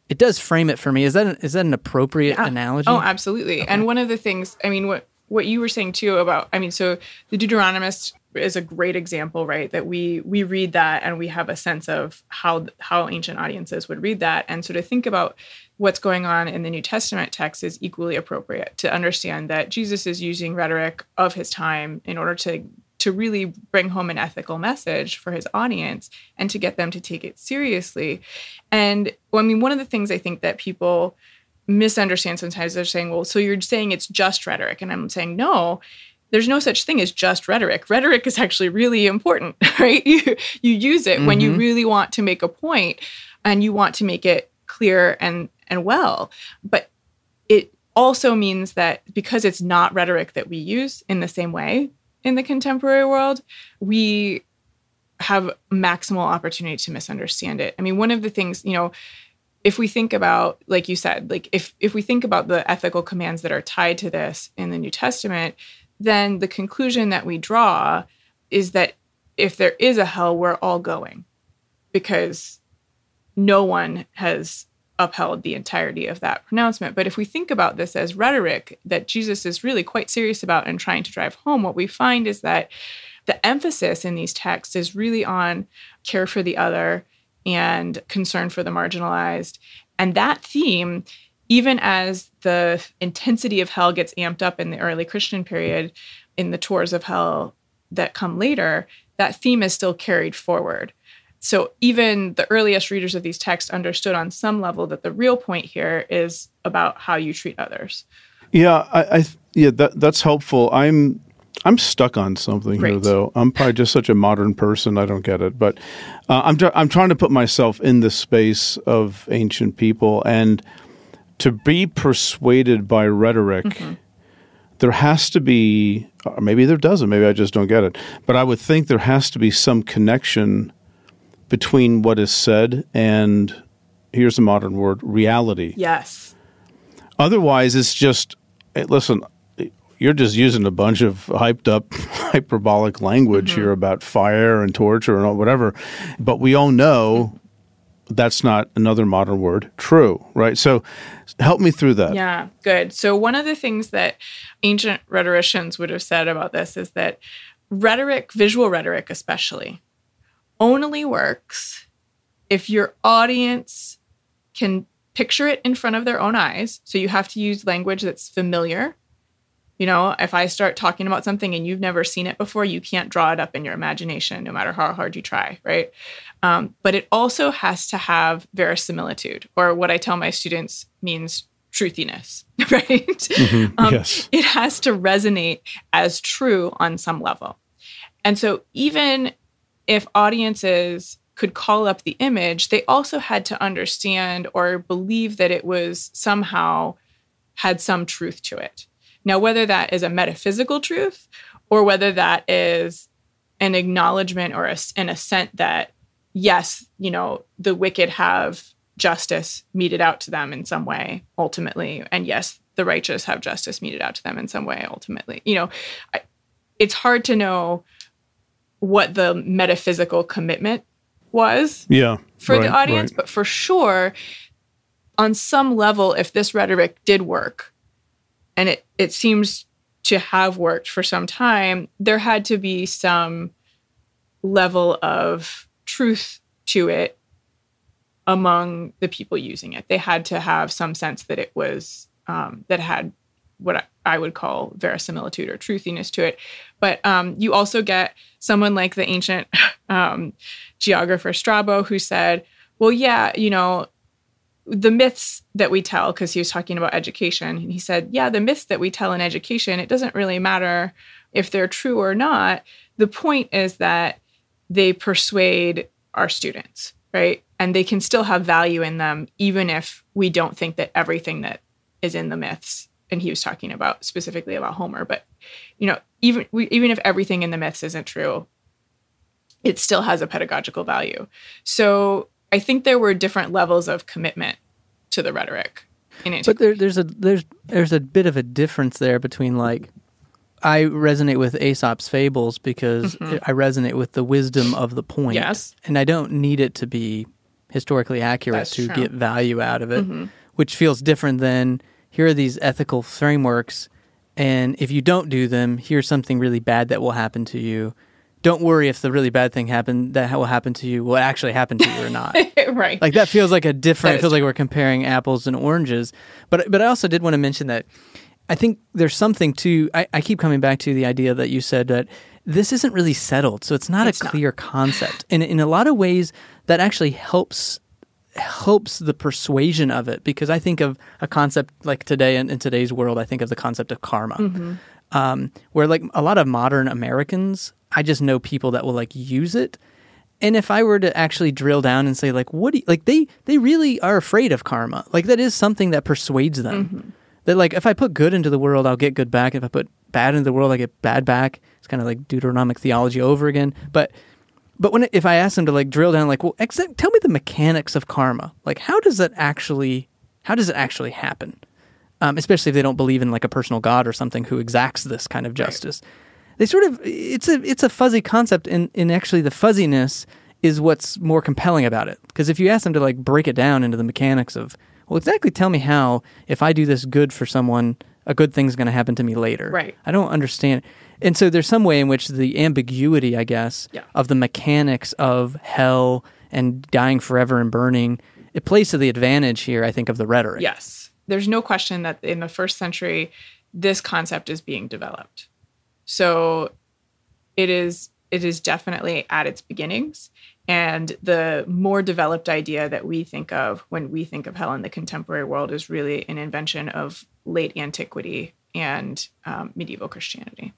[SPEAKER 2] it does frame it for me. Is that an, is that an appropriate analogy?
[SPEAKER 3] Oh, absolutely. And one of the things, I mean, what what you were saying too about, I mean, so the Deuteronomist is a great example, right? That we we read that and we have a sense of how how ancient audiences would read that, and so to think about what's going on in the New Testament text is equally appropriate to understand that Jesus is using rhetoric of his time in order to to really bring home an ethical message for his audience and to get them to take it seriously. And well, I mean, one of the things I think that people misunderstand sometimes they're saying, well, so you're saying it's just rhetoric. And I'm saying, no, there's no such thing as just rhetoric. Rhetoric is actually really important, right? You, you use it when you mm-hmm. really want to make a point and you want to make it clear and, and well. But it also means that because it's not rhetoric that we use in the same way in the contemporary world, we have maximal opportunity to misunderstand it. I mean, one of the things, you know, if we think about like you said, like if if we think about the ethical commands that are tied to this in the New Testament, then the conclusion that we draw is that if there is a hell, we're all going because no one has upheld the entirety of that pronouncement. But if we think about this as rhetoric that Jesus is really quite serious about and trying to drive home, what we find is that the emphasis in these texts is really on care for the other and concern for the marginalized. And that theme, even as the intensity of hell gets amped up in the early Christian period, in the tours of hell that come later, that theme is still carried forward. So even the earliest readers of these texts understood on some level that the real point here is about how you treat others.
[SPEAKER 1] Yeah, I, I yeah, that that's helpful. I'm I'm stuck on something here though. I'm probably just such a modern person. I don't get it, but uh, I'm I'm trying to put myself in the space of ancient people and to be persuaded by rhetoric. Mm-hmm. There has to be, or maybe there doesn't. Maybe I just don't get it. But I would think there has to be some connection between what is said and here's the modern word reality.
[SPEAKER 3] Yes.
[SPEAKER 1] Otherwise, it's just hey, listen. You're just using a bunch of hyped up, hyperbolic language mm-hmm. here about fire and torture and all, whatever. But we all know mm-hmm. That's not another modern word. True, right? So, help me through that.
[SPEAKER 3] Yeah, good. So, one of the things that ancient rhetoricians would have said about this is that rhetoric, visual rhetoric especially, only works if your audience can picture it in front of their own eyes. So, you have to use language that's familiar. You know, if I start talking about something and you've never seen it before, you can't draw it up in your imagination, no matter how hard you try, right? Um, but it also has to have verisimilitude, or what I tell my students means truthiness, right? Um,
[SPEAKER 1] yes.
[SPEAKER 3] It has to resonate as true on some level. And so, even if audiences could call up the image, they also had to understand or believe that it was somehow had some truth to it. Now, whether that is a metaphysical truth or whether that is an acknowledgement or a, an assent that, yes, you know, the wicked have justice meted out to them in some way ultimately. And yes, the righteous have justice meted out to them in some way ultimately. You know, I, it's hard to know what the metaphysical commitment was
[SPEAKER 1] Yeah.
[SPEAKER 3] for
[SPEAKER 1] right,
[SPEAKER 3] the audience,
[SPEAKER 1] right.
[SPEAKER 3] but for sure, on some level, if this rhetoric did work, and it, it seems to have worked for some time, there had to be some level of truth to it among the people using it. They had to have some sense that it was, um, that had what I- would call verisimilitude or truthiness to it. But um, you also get someone like the ancient um, geographer Strabo who said, well, yeah, you know, the myths that we tell, because he was talking about education, and he said, yeah, the myths that we tell in education, it doesn't really matter if they're true or not. The point is that they persuade our students, right? And they can still have value in them, even if we don't think that everything that is in the myths, and he was talking about specifically about Homer, but you know, even we, even if everything in the myths isn't true, it still has a pedagogical value. So I think there were different levels of commitment to the rhetoric in
[SPEAKER 2] But there, there's a there's there's a bit of a difference there between like I resonate with Aesop's fables because I resonate with the wisdom of the point.
[SPEAKER 3] Mm-hmm. Yes.
[SPEAKER 2] and I don't need it to be historically accurate
[SPEAKER 3] That's
[SPEAKER 2] to
[SPEAKER 3] true. Mm-hmm.
[SPEAKER 2] get value out of it, which feels different than here are these ethical frameworks, and if you don't do them, here's something really bad that will happen to you. Don't worry if the really bad thing happened that will happen to you will actually happen to you or not
[SPEAKER 3] right.
[SPEAKER 2] like that feels like a different it feels like we're comparing apples and oranges but but i also did want to mention that i think there's something to i, I keep coming back to the idea that you said that this isn't really settled so it's not
[SPEAKER 3] It's
[SPEAKER 2] a
[SPEAKER 3] not.
[SPEAKER 2] clear concept and in a lot of ways that actually helps helps the persuasion of it because i think of a concept like today in, in today's world i think of the concept of karma
[SPEAKER 3] Mm-hmm.
[SPEAKER 2] um, where like a lot of modern americans i just know people that will like use it and if I were to actually drill down and say, like, what do you, like they they really are afraid of karma. Like that is something that persuades them. That like if I put good into the world, I'll get good back. If I put bad into the world, I get bad back. It's kind of like Deuteronomic theology over again. But but when if I ask them to like drill down, like, well, exa- tell me the mechanics of karma. Like, how does that actually how does it actually happen? Um, especially if they don't believe in like a personal god or something who exacts this kind of justice they sort of it's a it's a fuzzy concept and and actually the fuzziness is what's more compelling about it because if you ask them to like break it down into the mechanics of well exactly tell me how if i do this good for someone a good thing's going to happen to me later
[SPEAKER 3] Right.
[SPEAKER 2] i don't understand and so there's some way in which the ambiguity i guess
[SPEAKER 3] Yeah.
[SPEAKER 2] of the mechanics of hell and dying forever and burning it plays to the advantage here i think of the rhetoric
[SPEAKER 3] Yes. There's no question that in the first century, this concept is being developed. So it is it is definitely at its beginnings. And the more developed idea that we think of when we think of hell in the contemporary world is really an invention of late antiquity and um, medieval Christianity.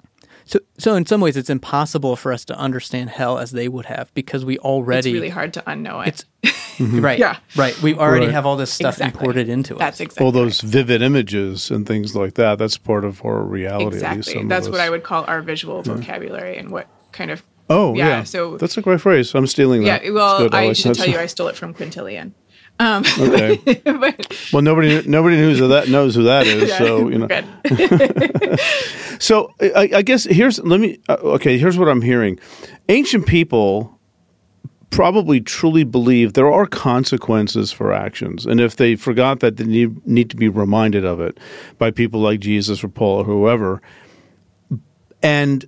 [SPEAKER 2] so so in some ways it's impossible for us to understand hell as they would have because we already
[SPEAKER 3] It's really hard to unknow it.
[SPEAKER 2] It's right.
[SPEAKER 3] Yeah.
[SPEAKER 2] Right. We already
[SPEAKER 1] Right.
[SPEAKER 2] have all this stuff
[SPEAKER 3] Exactly.
[SPEAKER 2] imported into us.
[SPEAKER 3] That's exactly
[SPEAKER 1] all those
[SPEAKER 3] right.
[SPEAKER 1] vivid images and things like that. That's part of our reality. At least
[SPEAKER 3] exactly.
[SPEAKER 1] some
[SPEAKER 3] That's what. I would call our visual vocabulary and what kind of
[SPEAKER 1] Oh
[SPEAKER 3] Yeah,
[SPEAKER 1] yeah.
[SPEAKER 3] so-
[SPEAKER 1] that's a great phrase. I'm stealing that.
[SPEAKER 3] yeah. Well. I, should tell you, I stole it from Quintilian. Um,
[SPEAKER 1] okay.
[SPEAKER 3] but
[SPEAKER 1] Well, nobody nobody knows who that knows who that is.
[SPEAKER 3] yeah,
[SPEAKER 1] So you know. So I, I guess here's let me. Uh, okay, here's what I'm hearing. Ancient people probably truly believe there are consequences for actions, and if they forgot that, they need, need to be reminded of it by people like Jesus or Paul or whoever. And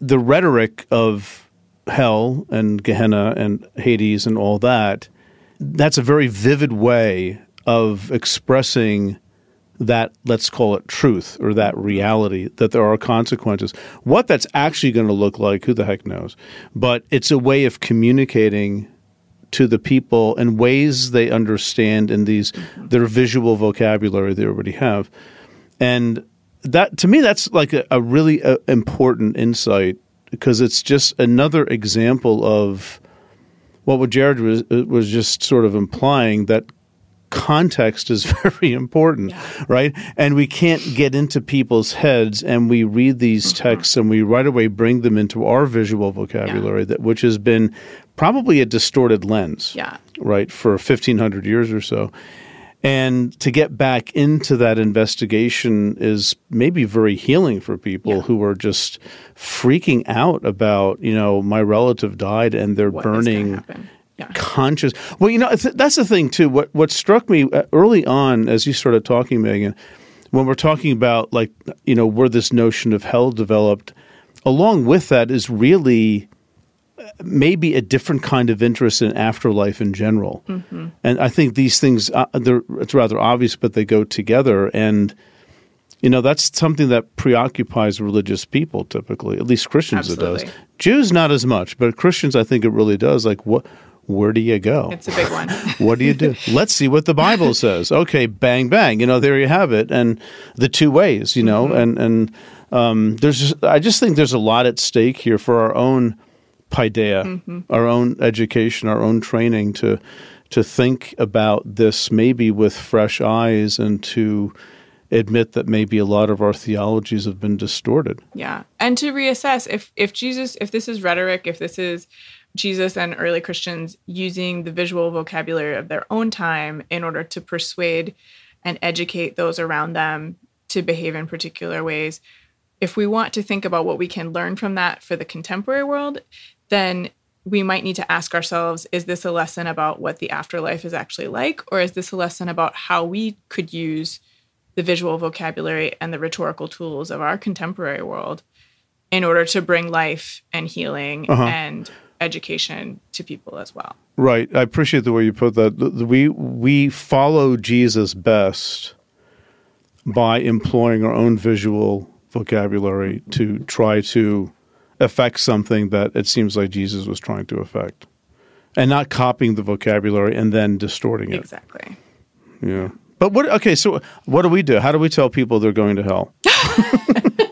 [SPEAKER 1] the rhetoric of hell and Gehenna and Hades and all that. That's a very vivid way of expressing that let's call it truth or that reality that there are consequences. What that's actually going to look like, who the heck knows? But it's a way of communicating to the people in ways they understand in these their visual vocabulary they already have, and that to me that's like a, a really uh, important insight because it's just another example of what what Jared was was just sort of implying that context is very important, right? And we can't get into people's heads and we read these
[SPEAKER 3] Mm-hmm.
[SPEAKER 1] texts and we right away bring them into our visual vocabulary that which has been probably a distorted lens
[SPEAKER 3] Yeah.
[SPEAKER 1] right, for 1500 years or so. And to get back into that investigation is maybe very healing for people who are just freaking out about, you know, my relative died and they're
[SPEAKER 3] What
[SPEAKER 1] burning?
[SPEAKER 3] Yeah.
[SPEAKER 1] conscious. Well, you know, th- that's the thing too. What what struck me uh, early on as you started talking, Meghan, when we're talking about like you know where this notion of hell developed, along with that is really maybe a different kind of interest in afterlife in general. And I think these things, uh, it's rather obvious, but they go together and. You know, that's something that preoccupies religious people typically, at least Christians it does. Jews not as much, but Christians I think it really does. Like what where do you go?
[SPEAKER 3] It's a big one.
[SPEAKER 1] what do you do? Let's see what the Bible says. Okay, bang bang. You know, there you have it. And the two ways, you know, and and um, there's just, I just think there's a lot at stake here for our own paideia, mm-hmm. our own education, our own training to to think about this maybe with fresh eyes and to admit that maybe a lot of our theologies have been distorted.
[SPEAKER 3] Yeah. And to reassess if if Jesus if this is rhetoric, if this is Jesus and early Christians using the visual vocabulary of their own time in order to persuade and educate those around them to behave in particular ways. If we want to think about what we can learn from that for the contemporary world, then we might need to ask ourselves is this a lesson about what the afterlife is actually like or is this a lesson about how we could use the visual vocabulary and the rhetorical tools of our contemporary world in order to bring life and healing uh-huh. and education to people as well.
[SPEAKER 1] Right. I appreciate the way you put that. We we follow Jesus best by employing our own visual vocabulary to try to affect something that it seems like Jesus was trying to affect. And not copying the vocabulary and then distorting it.
[SPEAKER 3] Exactly.
[SPEAKER 1] Yeah. But what okay, so what do we do? How do we tell people they're going to hell?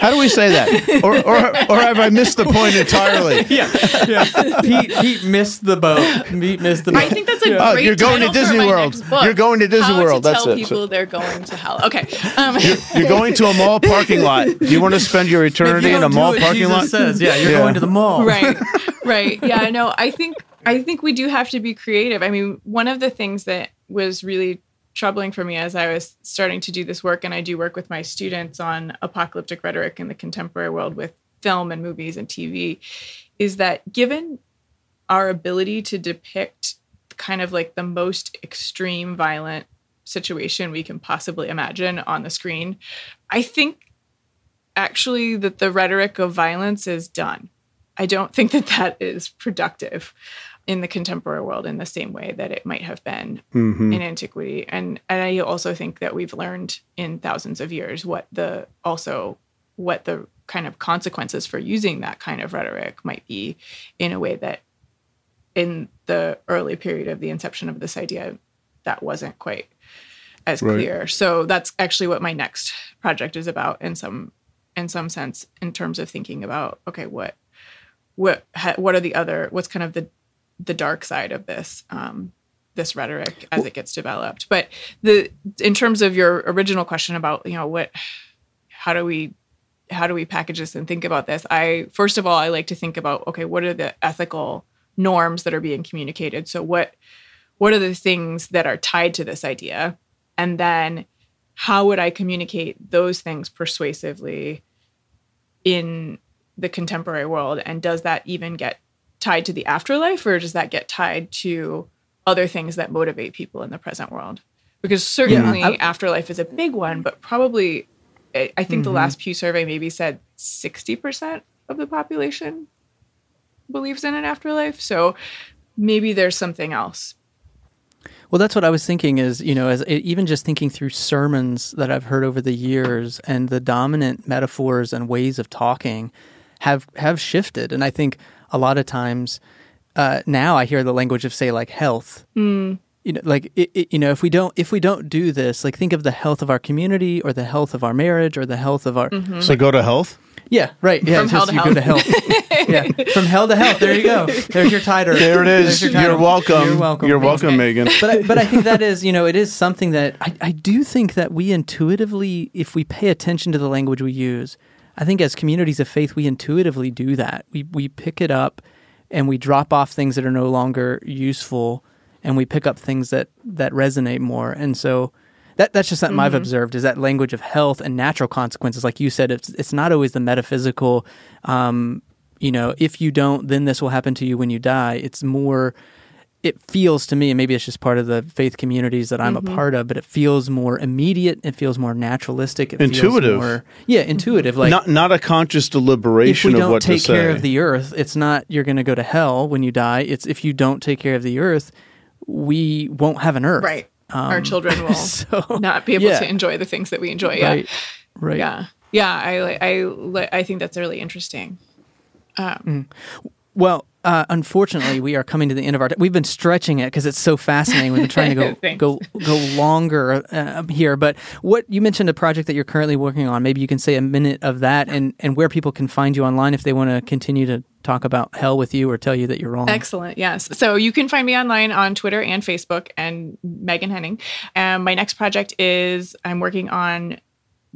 [SPEAKER 1] How do we say that? Or, or, or have I missed the point entirely?
[SPEAKER 2] yeah, yeah. Pete, Pete missed the boat. Pete missed the boat.
[SPEAKER 3] I think that's a
[SPEAKER 1] Oh,
[SPEAKER 3] great
[SPEAKER 1] you're going to
[SPEAKER 3] title for
[SPEAKER 1] Disney World. You're going to Disney
[SPEAKER 3] How
[SPEAKER 1] World.
[SPEAKER 3] To
[SPEAKER 1] That's
[SPEAKER 3] tell
[SPEAKER 1] it.
[SPEAKER 3] people they're going to hell. Okay. Um,
[SPEAKER 1] You're going to a mall parking lot. Do you want to spend your eternity
[SPEAKER 2] you
[SPEAKER 1] in
[SPEAKER 2] don't
[SPEAKER 1] a
[SPEAKER 2] do
[SPEAKER 1] mall
[SPEAKER 2] what
[SPEAKER 1] parking
[SPEAKER 2] Jesus
[SPEAKER 1] lot?
[SPEAKER 2] Says, yeah, you're
[SPEAKER 1] Yeah.
[SPEAKER 2] going to the mall.
[SPEAKER 3] right right yeah no i think i think we do have to be creative i mean one of the things that was really troubling for me as i was starting to do this work and i do work with my students on apocalyptic rhetoric in the contemporary world with film and movies and tv is that given our ability to depict kind of like the most extreme violent situation we can possibly imagine on the screen i think actually that the rhetoric of violence is done. I don't think that that is productive in the contemporary world in the same way that it might have been
[SPEAKER 1] Mm-hmm.
[SPEAKER 3] in antiquity. And and I also think that we've learned in thousands of years what the also what the kind of consequences for using that kind of rhetoric might be in a way that in the early period of the inception of this idea that wasn't quite as
[SPEAKER 1] Right.
[SPEAKER 3] clear. So that's actually what my next project is about in some in some sense in terms of thinking about okay what what ha, what are the other what's kind of the the dark side of this um this rhetoric as it gets developed. But the in terms of your original question about you know what how do we how do we package this and think about this i first of all i like to think about okay what are the ethical norms that are being communicated? So what what are the things that are tied to this idea? And then how would i communicate those things persuasively in the contemporary world? And does that even get tied to the afterlife or does that get tied to other things that motivate people in the present world? Because certainly
[SPEAKER 2] I-
[SPEAKER 3] afterlife is a big one but probably i I think the mm-hmm. last pew survey maybe said 60% of the population believes in an afterlife so maybe there's something else.
[SPEAKER 2] Well, that's what I was thinking. Is you know, as even just thinking through sermons that I've heard over the years, and the dominant metaphors and ways of talking have have shifted, and I think a lot of times uh, now I hear the language of say like health. You know, like it, it, you know, if we don't if we don't do this, like think of the health of our community, or the health of our marriage, or the health of our
[SPEAKER 1] So go to health.
[SPEAKER 2] Yeah, right. Yeah,
[SPEAKER 3] From
[SPEAKER 2] it's
[SPEAKER 3] hell to
[SPEAKER 2] you
[SPEAKER 3] hell.
[SPEAKER 2] go to hell. yeah, from hell to hell. There you go. There's your title.
[SPEAKER 1] There it is.
[SPEAKER 2] Your
[SPEAKER 1] You're welcome.
[SPEAKER 2] You're welcome.
[SPEAKER 1] You're welcome, Meghan.
[SPEAKER 2] but I, but I think that is you know it is something that I, I do think that we intuitively if we pay attention to the language we use I think as communities of faith we intuitively do that. We we pick it up and we drop off things that are no longer useful and we pick up things that that resonate more. And so that that's just something I've observed is that language of health and natural consequences like you said it's it's not always the metaphysical um you know if you don't then this will happen to you when you die. It's more it feels to me, and maybe it's just part of the faith communities that I'm a mm-hmm. part of, but it feels more immediate. It feels more naturalistic. It
[SPEAKER 1] Intuitive.
[SPEAKER 2] Feels more, yeah, intuitive. Mm-hmm. Like
[SPEAKER 1] not not a conscious deliberation.
[SPEAKER 2] if
[SPEAKER 1] deliberation
[SPEAKER 2] we
[SPEAKER 1] of
[SPEAKER 2] don't
[SPEAKER 1] what
[SPEAKER 2] take
[SPEAKER 1] to say.
[SPEAKER 2] care of the earth, it's not you're going to go to hell when you die. It's if you don't take care of the earth, we won't have an earth.
[SPEAKER 3] Right. Our um, children will
[SPEAKER 2] Um, so-
[SPEAKER 3] not be able
[SPEAKER 2] yeah.
[SPEAKER 3] to enjoy the things that we enjoy. Yeah.
[SPEAKER 2] Right. Right.
[SPEAKER 3] Yeah. Yeah. I, I, I think that's really interesting. Um, mm.
[SPEAKER 2] Well, uh, unfortunately, we are coming to the end of our. We've been stretching it because it's so fascinating. We've been trying to go go go longer uh, here. But what you mentioned a project that you're currently working on. Maybe you can say a minute of that and and where people can find you online if they want to continue to talk about hell with you or tell you that you're wrong.
[SPEAKER 3] Excellent. Yes. So you can find me online on Twitter and Facebook and Meghan Henning. Um, my next project is I'm working on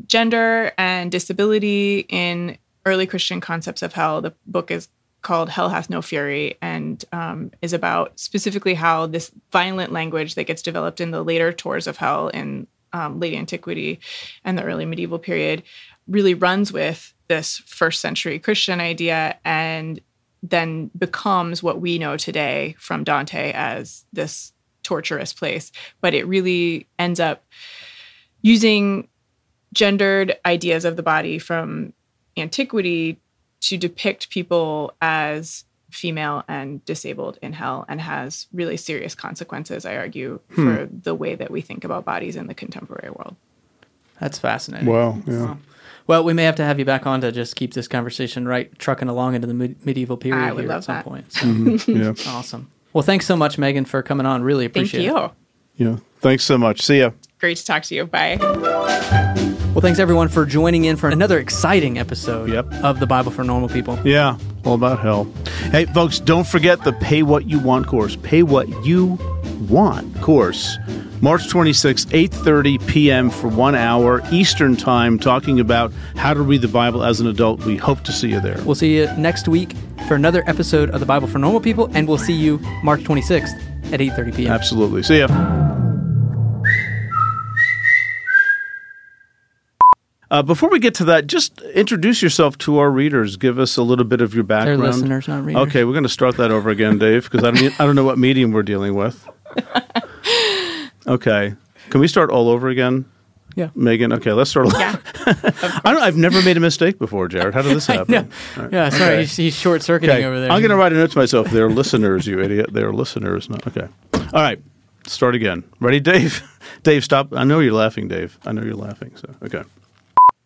[SPEAKER 3] gender and disability in early Christian concepts of hell. The book is called Hell Hath No Fury and um, is about specifically how this violent language that gets developed in the later tours of hell in um, late antiquity and the early medieval period really runs with this first century Christian idea and then becomes what we know today from Dante as this torturous place. But it really ends up using gendered ideas of the body from antiquity to depict people as female and disabled in hell and has really serious consequences, I argue, hmm. for the way that we think about bodies in the contemporary world.
[SPEAKER 2] That's fascinating.
[SPEAKER 1] Wow. Yeah.
[SPEAKER 2] Well, we may have to have you back on to just keep this conversation right trucking along into the mid- medieval period
[SPEAKER 3] I would
[SPEAKER 2] here
[SPEAKER 3] love
[SPEAKER 2] at some
[SPEAKER 3] that.
[SPEAKER 2] point. So, mm-hmm.
[SPEAKER 1] Yeah.
[SPEAKER 2] awesome. Well, thanks so much, Meghan, for coming on. Really
[SPEAKER 3] Thank
[SPEAKER 2] appreciate
[SPEAKER 3] you.
[SPEAKER 2] it.
[SPEAKER 1] Yeah. Thanks so much. See ya.
[SPEAKER 3] Great to talk to you. Bye.
[SPEAKER 2] Well, thanks everyone for joining in for another exciting episode
[SPEAKER 1] Yep.
[SPEAKER 2] of the Bible for Normal People.
[SPEAKER 1] Yeah, all about hell. Hey, folks, don't forget the Pay What You Want course. Pay What You Want course. March 26th, 8.30 p.m. for one hour Eastern Time, talking about how to read the Bible as an adult. We hope to see you there.
[SPEAKER 2] We'll see you next week for another episode of the Bible for Normal People, and we'll see you March 26th at 8.30 p.m.
[SPEAKER 1] Absolutely. See ya. Uh, before we get to that, just introduce yourself to our readers. Give us a little bit of your background.
[SPEAKER 2] They're
[SPEAKER 1] background.
[SPEAKER 2] listeners, not readers.
[SPEAKER 1] Okay, we're going to start that over again, Dave, because I don't, I don't know what medium we're dealing with. Okay, can we start all over again?
[SPEAKER 2] Yeah.
[SPEAKER 1] Meghan. Okay, let's start. All
[SPEAKER 3] Yeah.
[SPEAKER 1] I don't. I've never made a mistake before, Jared. How did this happen?
[SPEAKER 2] No.
[SPEAKER 1] All right.
[SPEAKER 2] Yeah, sorry,
[SPEAKER 1] Okay.
[SPEAKER 2] he's, he's short-circuiting
[SPEAKER 1] Okay,
[SPEAKER 2] over there.
[SPEAKER 1] I'm going to write a note to myself. They're listeners, you idiot. They're listeners. No. Okay. All right. Start again. Ready, Dave? Dave, stop. I know you're laughing, Dave. I know you're laughing. So okay.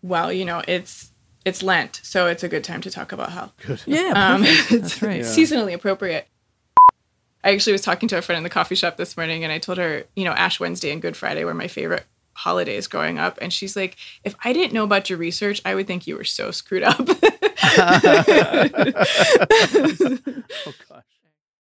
[SPEAKER 3] Well, you know, it's it's Lent, so it's a good time to talk about hell.
[SPEAKER 2] Yeah,
[SPEAKER 3] Um, it's
[SPEAKER 2] That's right.
[SPEAKER 3] seasonally appropriate. I actually was talking to a friend in the coffee shop this morning, and I told her, you know, Ash Wednesday and Good Friday were my favorite holidays growing up. And she's like, if I didn't know about your research, I would think you were so screwed up.
[SPEAKER 1] Oh gosh.